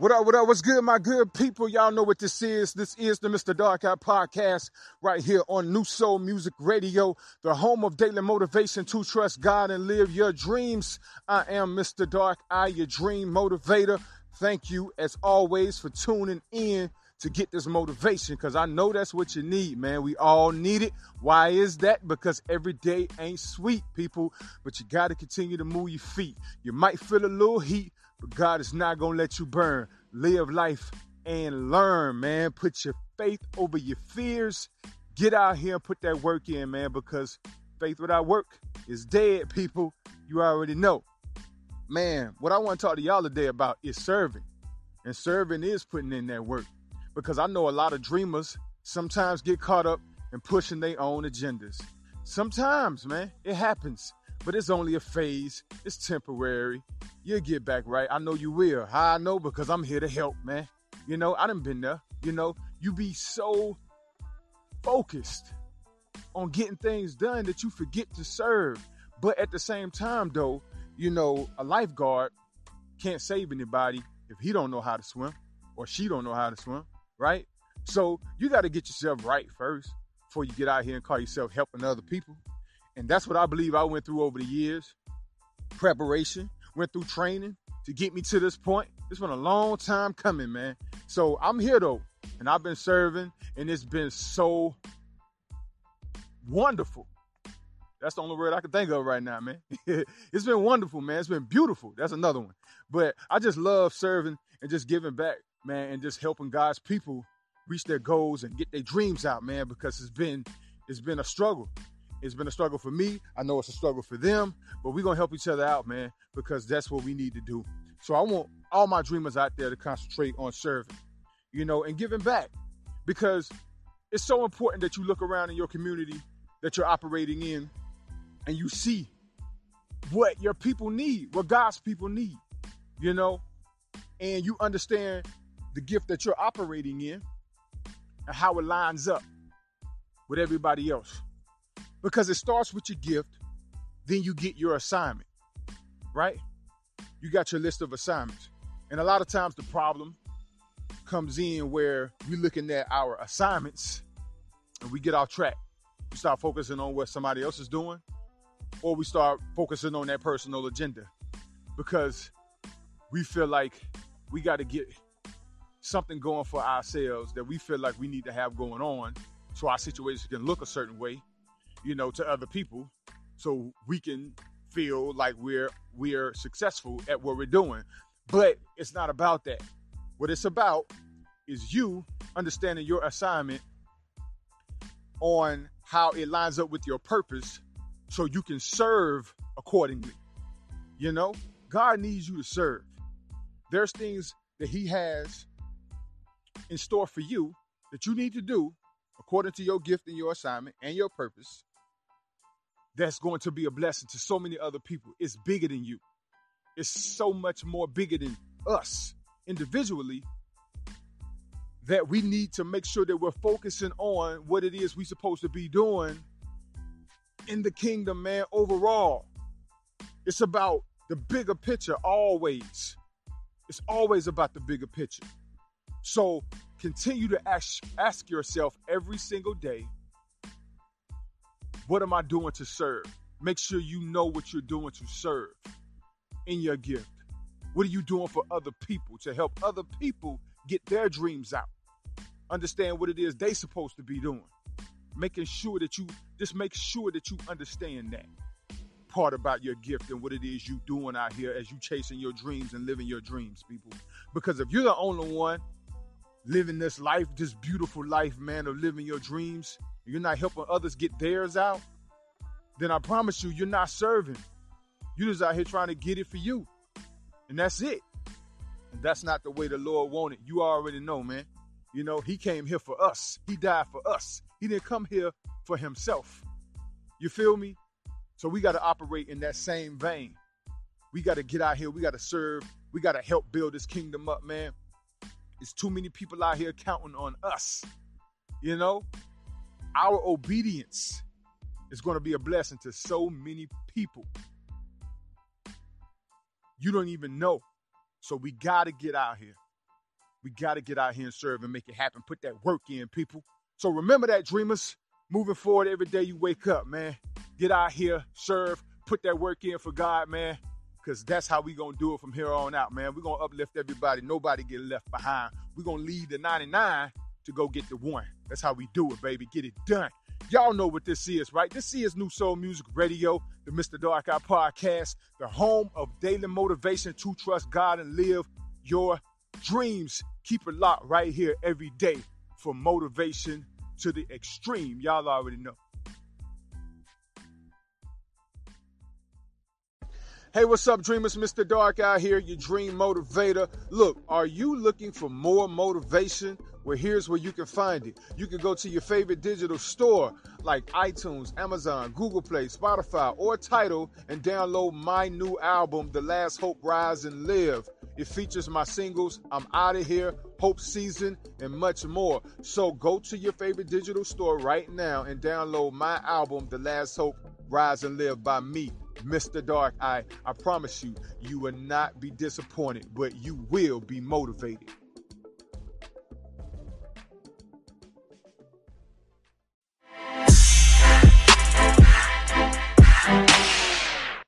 What up, what up, what's good, my good people? Y'all know what this is. This is the Mr. Dark Eye Podcast right here on New Soul Music Radio, the home of daily motivation to trust God and live your dreams. I am Mr. Dark Eye, your dream motivator. Thank you, as always, for tuning in to get this motivation because I know that's what you need, man. We all need it. Why is that? Because every day ain't sweet, people, but you got to continue to move your feet. You might feel a little heat, but God is not going to let you burn. Live life and learn, man. Put your faith over your fears. Get out here and put that work in, man, because faith without work is dead, people. You already know. Man, what I want to talk to y'all today about is serving. And serving is putting in that work because I know a lot of dreamers sometimes get caught up in pushing their own agendas. Sometimes, man, it happens, but it's only a phase. It's temporary. You'll get back right. I know you will. How I know? Because I'm here to help, man. You know, I done been there. You know, you be so focused on getting things done that you forget to serve. But at the same time, though, you know, a lifeguard can't save anybody if he don't know how to swim or she don't know how to swim right? So you got to get yourself right first before you get out here and call yourself helping other people. And that's what I believe I went through over the years. Preparation, went through training to get me to this point. It's been a long time coming, man. So I'm here though, and I've been serving, and it's been so wonderful. That's the only word I can think of right now, man. it's been wonderful, man. It's been beautiful. That's another one. But I just love serving and just giving back man, and just helping God's people reach their goals and get their dreams out, man, because it's been it's been a struggle. It's been a struggle for me. I know it's a struggle for them, but we're gonna help each other out, man, because that's what we need to do. So I want all my dreamers out there to concentrate on serving, you know, and giving back. Because it's so important that you look around in your community that you're operating in and you see what your people need, what God's people need, you know, and you understand the gift that you're operating in and how it lines up with everybody else. Because it starts with your gift, then you get your assignment, right? You got your list of assignments. And a lot of times the problem comes in where we're looking at our assignments and we get off track. We start focusing on what somebody else is doing, or we start focusing on that personal agenda because we feel like we got to get something going for ourselves that we feel like we need to have going on so our situation can look a certain way, you know, to other people so we can feel like we're we're successful at what we're doing. But it's not about that. What it's about is you understanding your assignment on how it lines up with your purpose so you can serve accordingly. You know, God needs you to serve. There's things that He has in store for you that you need to do according to your gift and your assignment and your purpose that's going to be a blessing to so many other people. It's bigger than you. It's so much more bigger than us individually that we need to make sure that we're focusing on what it is we're supposed to be doing in the kingdom, man, overall. It's about the bigger picture always. It's always about the bigger picture. So continue to ask, ask yourself every single day what am I doing to serve? Make sure you know what you're doing to serve in your gift. What are you doing for other people to help other people get their dreams out? Understand what it is they supposed to be doing. Making sure that you just make sure that you understand that part about your gift and what it is you doing out here as you chasing your dreams and living your dreams, people. Because if you're the only one living this life, this beautiful life, man, of living your dreams, you're not helping others get theirs out, then I promise you, you're not serving. You're just out here trying to get it for you. And that's it. And that's not the way the Lord wanted. You already know, man. You know, He came here for us, He died for us. He didn't come here for Himself. You feel me? So we got to operate in that same vein. We got to get out here. We got to serve. We got to help build this kingdom up, man. It's too many people out here counting on us. You know, our obedience is going to be a blessing to so many people. You don't even know. So we got to get out here. We got to get out here and serve and make it happen. Put that work in, people. So remember that, dreamers. Moving forward, every day you wake up, man. Get out here, serve, put that work in for God, man. Cause that's how we gonna do it from here on out, man. We're gonna uplift everybody. Nobody get left behind. We're gonna lead the 99 to go get the one. That's how we do it, baby. Get it done. Y'all know what this is, right? This is New Soul Music Radio, the Mr. Dark Eye Podcast, the home of daily motivation to trust God and live your dreams. Keep it locked right here every day for motivation to the extreme. Y'all already know. Hey, what's up, dreamers? Mr. Dark out here, your dream motivator. Look, are you looking for more motivation? Well, here's where you can find it. You can go to your favorite digital store like iTunes, Amazon, Google Play, Spotify, or Tidal and download my new album, The Last Hope Rise and Live. It features my singles, I'm Out of Here, Hope Season, and much more. So go to your favorite digital store right now and download my album, The Last Hope Rise and Live by me. Mr. Dark Eye, I promise you, you will not be disappointed, but you will be motivated.